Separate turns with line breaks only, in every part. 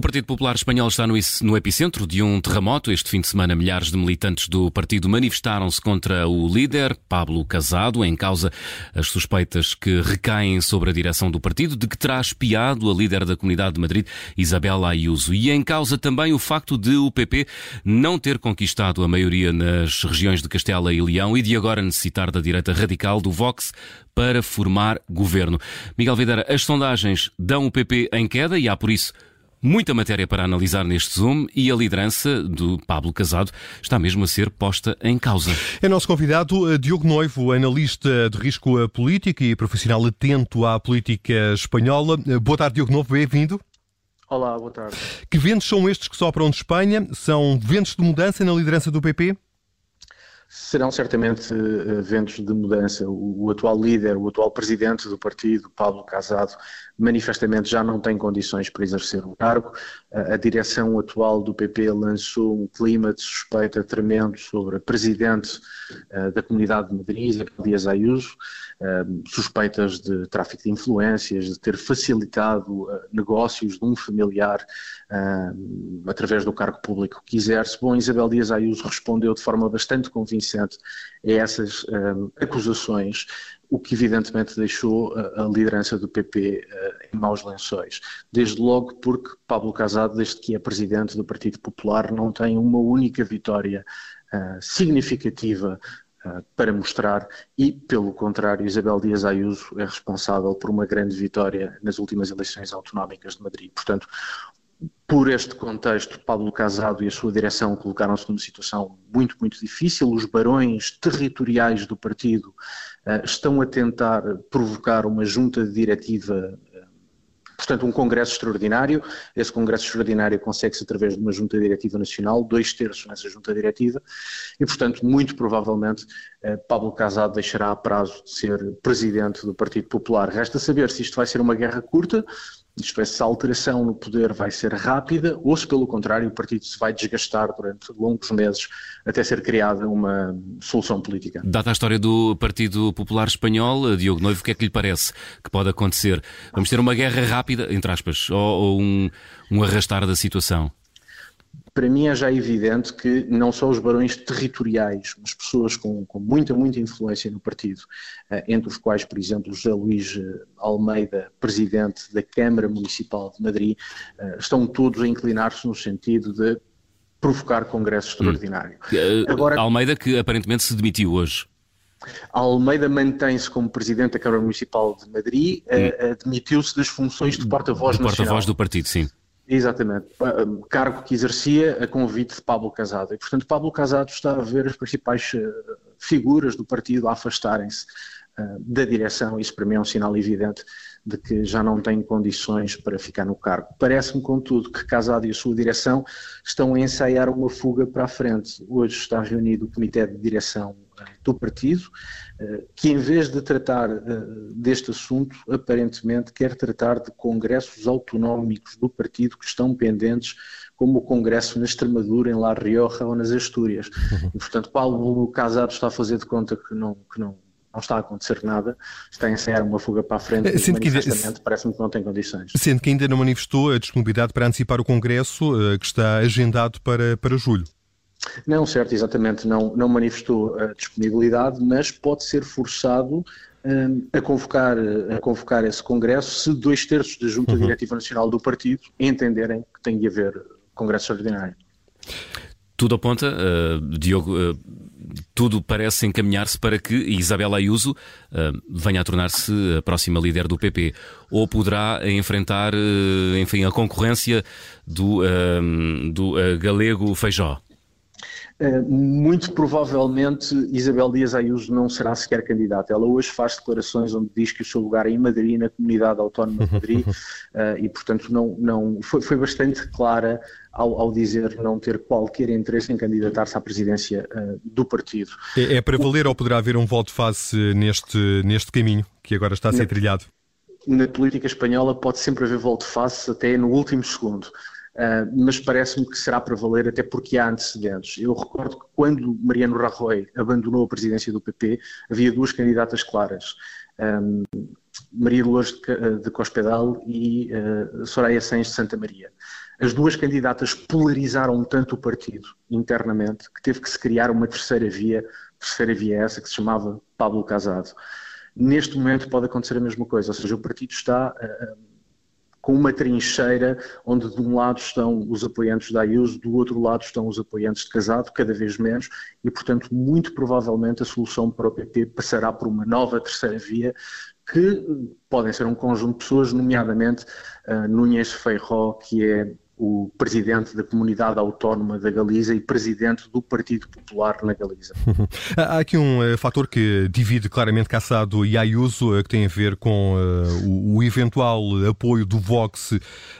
O Partido Popular Espanhol está no, epicentro de um terremoto. Este fim de semana, milhares de militantes do partido manifestaram-se contra o líder, Pablo Casado, em causa as suspeitas que recaem sobre a direção do partido de que terá espiado a líder da Comunidade de Madrid, Isabel Ayuso. E em causa também o facto de o PP não ter conquistado a maioria nas regiões de Castela e Leão e de agora necessitar da direita radical do Vox para formar governo. Miguel Videira, as sondagens dão o PP em queda e há por isso Muita matéria para analisar neste Zoom e a liderança do Pablo Casado está mesmo a ser posta em causa.
É nosso convidado eh, Diogo Noivo, analista de risco eh, político e profissional atento à política espanhola. Eh, boa tarde, Diogo Noivo, bem-vindo.
Olá, boa tarde.
Que ventos são estes que sopram de Espanha? São ventos de mudança na liderança do PP?
Serão certamente uh, ventos de mudança. O, o, atual líder, o atual presidente do partido, Pablo Casado, manifestamente já não tem condições para exercer o cargo. A direção atual do PP lançou um clima de suspeita tremendo sobre a presidente uh, da Comunidade de Madrid, Dias Ayuso, suspeitas de tráfico de influências, de ter facilitado negócios de um familiar através do cargo público que exerce. Bom, Isabel Dias Ayuso respondeu de forma bastante convincente a essas um, acusações, o que evidentemente deixou a, liderança do PP eh, em maus lençóis. Desde logo porque Pablo Casado, desde que é presidente do Partido Popular, não tem uma única vitória uh, significativa Uh, para mostrar e, pelo contrário, Isabel Dias Ayuso é responsável por uma grande vitória nas últimas eleições autonómicas de Madrid. Portanto, por este contexto, Pablo Casado e a sua direção colocaram-se numa situação muito, muito difícil. Os barões territoriais do partido uh, estão a tentar provocar uma junta diretiva, uh, portanto, um congresso extraordinário. Esse congresso extraordinário consegue-se através de uma junta diretiva nacional, dois terços nessa junta diretiva, e, portanto, muito provavelmente, uh, Pablo Casado deixará a prazo de ser presidente do Partido Popular. Resta saber se isto vai ser uma guerra curta isto é, se a alteração no poder vai ser rápida ou se, pelo contrário, o partido se vai desgastar durante longos meses até ser criada uma solução política.
Dada a história do Partido Popular Espanhol, Diogo Noivo, o que é que lhe parece que pode acontecer? Vamos ter uma guerra rápida, entre aspas, ou, ou um, um arrastar da situação?
Para mim é já evidente que não só os barões territoriais, mas pessoas com, com muita, muita influência no partido, eh, entre os quais, por exemplo, José Luís eh, Almeida, presidente da Câmara Municipal de Madrid, eh, estão todos a inclinar-se no sentido de provocar congresso hum. extraordinário.
Hum. Agora, Almeida que aparentemente se demitiu hoje.
Almeida mantém-se como presidente da Câmara Municipal de Madrid, hum. demitiu-se das funções de porta-voz nacional.
Porta-voz do partido, sim.
Exatamente. Cargo que exercia a convite de Pablo Casado. E, portanto, Pablo Casado está a ver as principais eh, figuras do partido afastarem-se da direção. Isso, para mim, é um sinal evidente de que já não tem condições para ficar no cargo. Parece-me, contudo, que Casado e a sua direção estão a ensaiar uma fuga para a frente. Hoje está reunido o comitê de direção do partido, eh, que em vez de tratar eh, deste assunto, aparentemente quer tratar de congressos autonómicos do partido que estão pendentes, como o congresso na Extremadura, em La Rioja ou nas Astúrias. Uhum. E, portanto, Paulo Casado está a fazer de conta que não, que não, não está a acontecer nada, está a ensaiar uma fuga para a frente e manifestamente parece-me que não tem condições.
Sendo que ainda não manifestou a disponibilidade para antecipar o Congresso, eh, que está agendado para, para julho.
Não, certo, exatamente, não, não manifestou a disponibilidade, mas pode ser forçado um, a, convocar, a convocar esse congresso se dois terços da Junta uhum. Diretiva Nacional do partido entenderem que tem de haver congresso extraordinário.
Tudo aponta, uh, Diogo, uh, tudo parece encaminhar-se para que Isabel Ayuso uh, venha a tornar-se a próxima líder do PP. Ou poderá enfrentar, enfim, a concorrência do, do galego Feijó?
Eh, muito provavelmente Isabel Dias Ayuso não será sequer candidata. Ela hoje faz declarações onde diz que o seu lugar é em Madrid, na comunidade autónoma de Madrid, uh, e portanto não, não foi, foi bastante clara ao, ao, dizer não ter qualquer interesse em candidatar-se à presidência uh, do partido.
É, é para valer ou poderá haver um voto face neste, neste caminho que agora está a ser na, trilhado?
Na política espanhola pode sempre haver voto face até no último segundo. Uh, mas parece-me que será para valer até porque há antecedentes. Eu recordo que quando Mariano Rajoy abandonou a presidência do PP, havia duas candidatas claras. Um, Maria Lourdes de Cospedal e uh, Soraya Sainz de Santa Maria. As duas candidatas polarizaram tanto o partido internamente que teve que se criar uma terceira via, terceira via essa que se chamava Pablo Casado. Neste momento pode acontecer a mesma coisa, ou seja, o partido está uh, com uma trincheira onde de um lado estão os apoiantes da Ayuso, do outro lado estão os apoiantes de Casado, cada vez menos, e portanto muito provavelmente a solução para o PP passará por uma nova terceira via que podem ser um conjunto de pessoas, nomeadamente uh, Núñez Feijó, que é o presidente da comunidade autónoma da Galiza e presidente do Partido Popular na Galiza.
Há aqui um uh, fator que divide claramente Cassado e Ayuso, uh, que tem a ver com uh, o, eventual apoio do Vox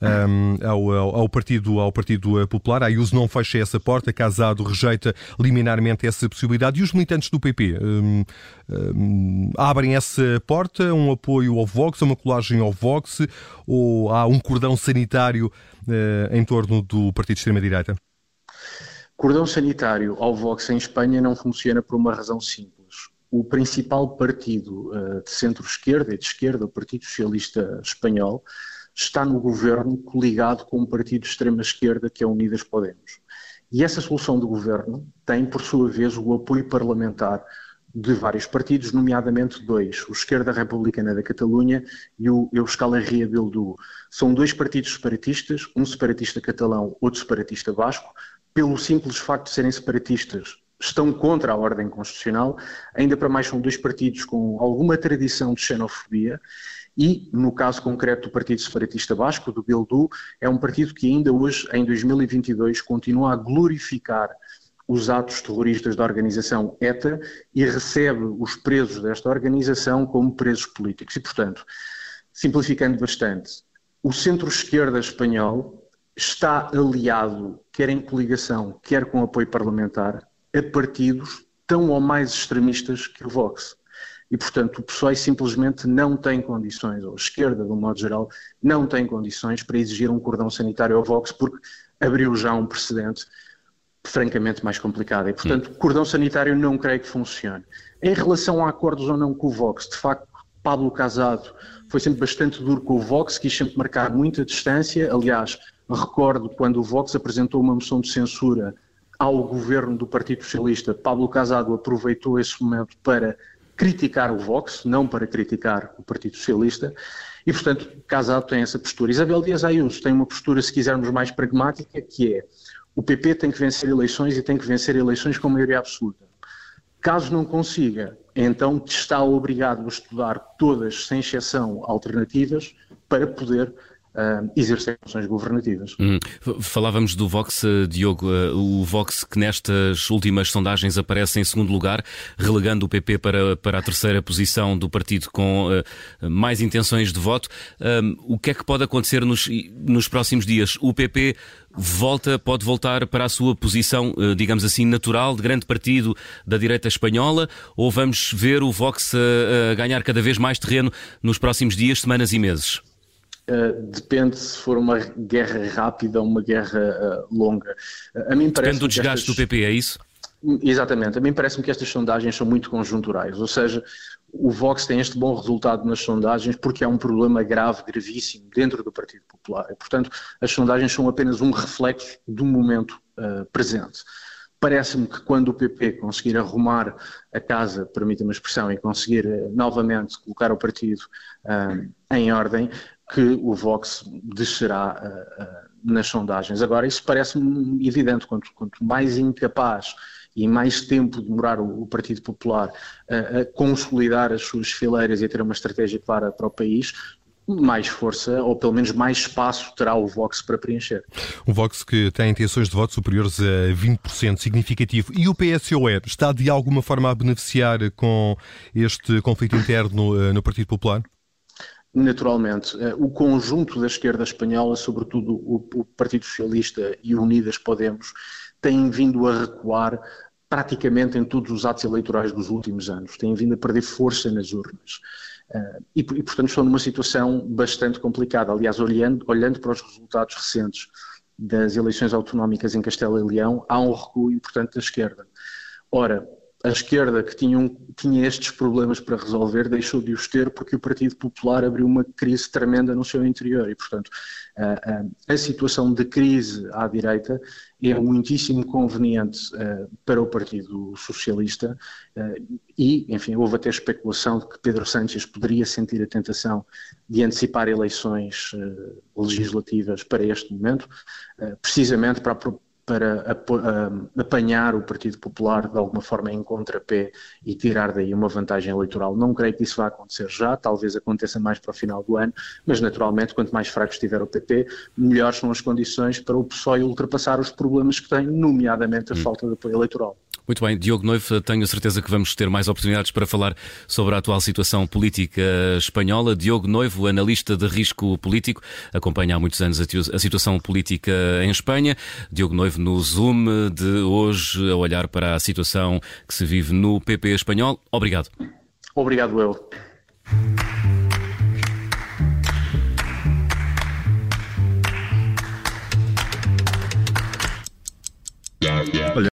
um, ao, ao, partido, ao Partido Popular. Ayuso não fecha essa porta, Cassado rejeita liminarmente essa possibilidade. E os militantes do PP um, um, abrem essa porta, um apoio ao Vox, uma colagem ao Vox, ou há um cordão sanitário eh, em torno do partido de extrema-direita?
Cordão sanitário ao Vox em Espanha não funciona por uma razão simples. O principal partido uh, de centro-esquerda e de esquerda, o Partido Socialista Espanhol, está no governo coligado com um partido de extrema-esquerda que é Unidas Podemos. E essa solução do governo tem, por sua vez, o apoio parlamentar de vários partidos, nomeadamente dois, o Esquerda Republicana da Catalunha e o Euskal Herria Bildu. São dois partidos separatistas, um separatista catalão, outro separatista basco, pelo simples facto de serem separatistas, estão contra a ordem constitucional, ainda para mais são dois partidos com alguma tradição de xenofobia. E, no caso concreto do Partido Separatista Basco, do Bildu, é um partido que ainda hoje, em 2022, continua a glorificar os atos terroristas da organização ETA e recebe os presos desta organização como presos políticos. E, portanto, simplificando bastante, o centro-esquerda espanhol está aliado, quer em coligação, quer com apoio parlamentar, a partidos tão ou mais extremistas que o Vox. E, portanto, o PSOE simplesmente não tem condições, ou a esquerda, de um modo geral, não tem condições para exigir um cordão sanitário ao Vox, porque abriu já um precedente francamente mais complicada. E, portanto, hum. cordão sanitário não creio que funcione. Em relação a acordos ou não com o Vox, de facto, Pablo Casado foi sempre bastante duro com o Vox, quis sempre marcar muita distância. Aliás, recordo quando o Vox apresentou uma moção de censura ao governo do Partido Socialista, Pablo Casado aproveitou esse momento para criticar o Vox, não para criticar o Partido Socialista, e portanto Casado tem essa postura. Isabel Dias Ayuso tem uma postura, se quisermos, mais pragmática, que é o PP tem que vencer eleições e tem que vencer eleições com maioria absoluta. Caso não consiga, então está obrigado a estudar todas, sem exceção, alternativas para poder uh, exercer funções governativas.
Hum. Falávamos do Vox, eh, Diogo, uh, o Vox que nestas últimas sondagens aparece em segundo lugar, relegando o PP para, para a terceira posição do partido com uh, mais intenções de voto. o que é que pode acontecer nos, nos próximos dias? O PP volta, pode voltar para a sua posição, digamos assim, natural, de grande partido da direita espanhola, ou vamos ver o Vox ganhar cada vez mais terreno nos próximos dias, semanas e meses?
Uh, depende se for uma guerra rápida ou uma guerra uh, longa.
Uh, a mim depende do desgaste estas... do PP, é isso?
Exatamente. A mim parece-me que estas sondagens são muito conjunturais, ou seja, o Vox tem este bom resultado nas sondagens porque há um problema grave, gravíssimo, dentro do Partido Popular. E, portanto, as sondagens são apenas um reflexo do momento presente. Parece-me que quando o PP conseguir arrumar a casa, permita-me a expressão, e conseguir novamente colocar o partido em ordem, que o Vox descerá uh, uh, nas sondagens. Agora, isso parece-me evidente, quanto, quanto, mais incapaz e mais tempo demorar o, o Partido Popular uh, a consolidar as suas fileiras e a ter uma estratégia clara para o país, mais força, ou pelo menos mais espaço terá o Vox para preencher.
Um Vox que tem intenções de voto superiores a 20%, significativo. E o PSOE está de alguma forma a beneficiar com este conflito interno no Partido Popular?
Naturalmente, eh, o conjunto da esquerda espanhola, sobretudo o Partido Socialista e Unidas Podemos, têm vindo a recuar praticamente em todos os atos eleitorais dos últimos anos, têm vindo a perder força nas urnas. Eh, e, portanto, estão numa situação bastante complicada. Aliás, olhando, olhando para os resultados recentes das eleições autonómicas em Castelo e Leão, há um recuo importante da esquerda. Ora, a esquerda, que tinha, um, tinha estes problemas para resolver, deixou de os ter porque o Partido Popular abriu uma crise tremenda no seu interior. E, portanto, a, a, a situação de crise à direita é muitíssimo conveniente uh, para o Partido Socialista uh, e, enfim, houve até especulação de que Pedro Sánchez poderia sentir a tentação de antecipar eleições uh, legislativas para este momento, precisamente para para apanhar o Partido Popular de alguma forma em contrapé e tirar daí uma vantagem eleitoral. Não creio que isso vá acontecer já, talvez aconteça mais para o final do ano, mas naturalmente, quanto mais fraco estiver o PP, melhores são as condições para o PSOE ultrapassar os problemas que tem, nomeadamente a hum. falta de apoio eleitoral.
Muito bem, Diogo Noivo, tenho certeza que vamos ter mais oportunidades para falar sobre a atual situação política espanhola. Diogo Noivo, analista de risco político, acompanha há muitos anos a situação política em Espanha. Diogo Noivo no Zoom de hoje a olhar para a situação que se vive no PP espanhol. Obrigado.
Obrigado, eu.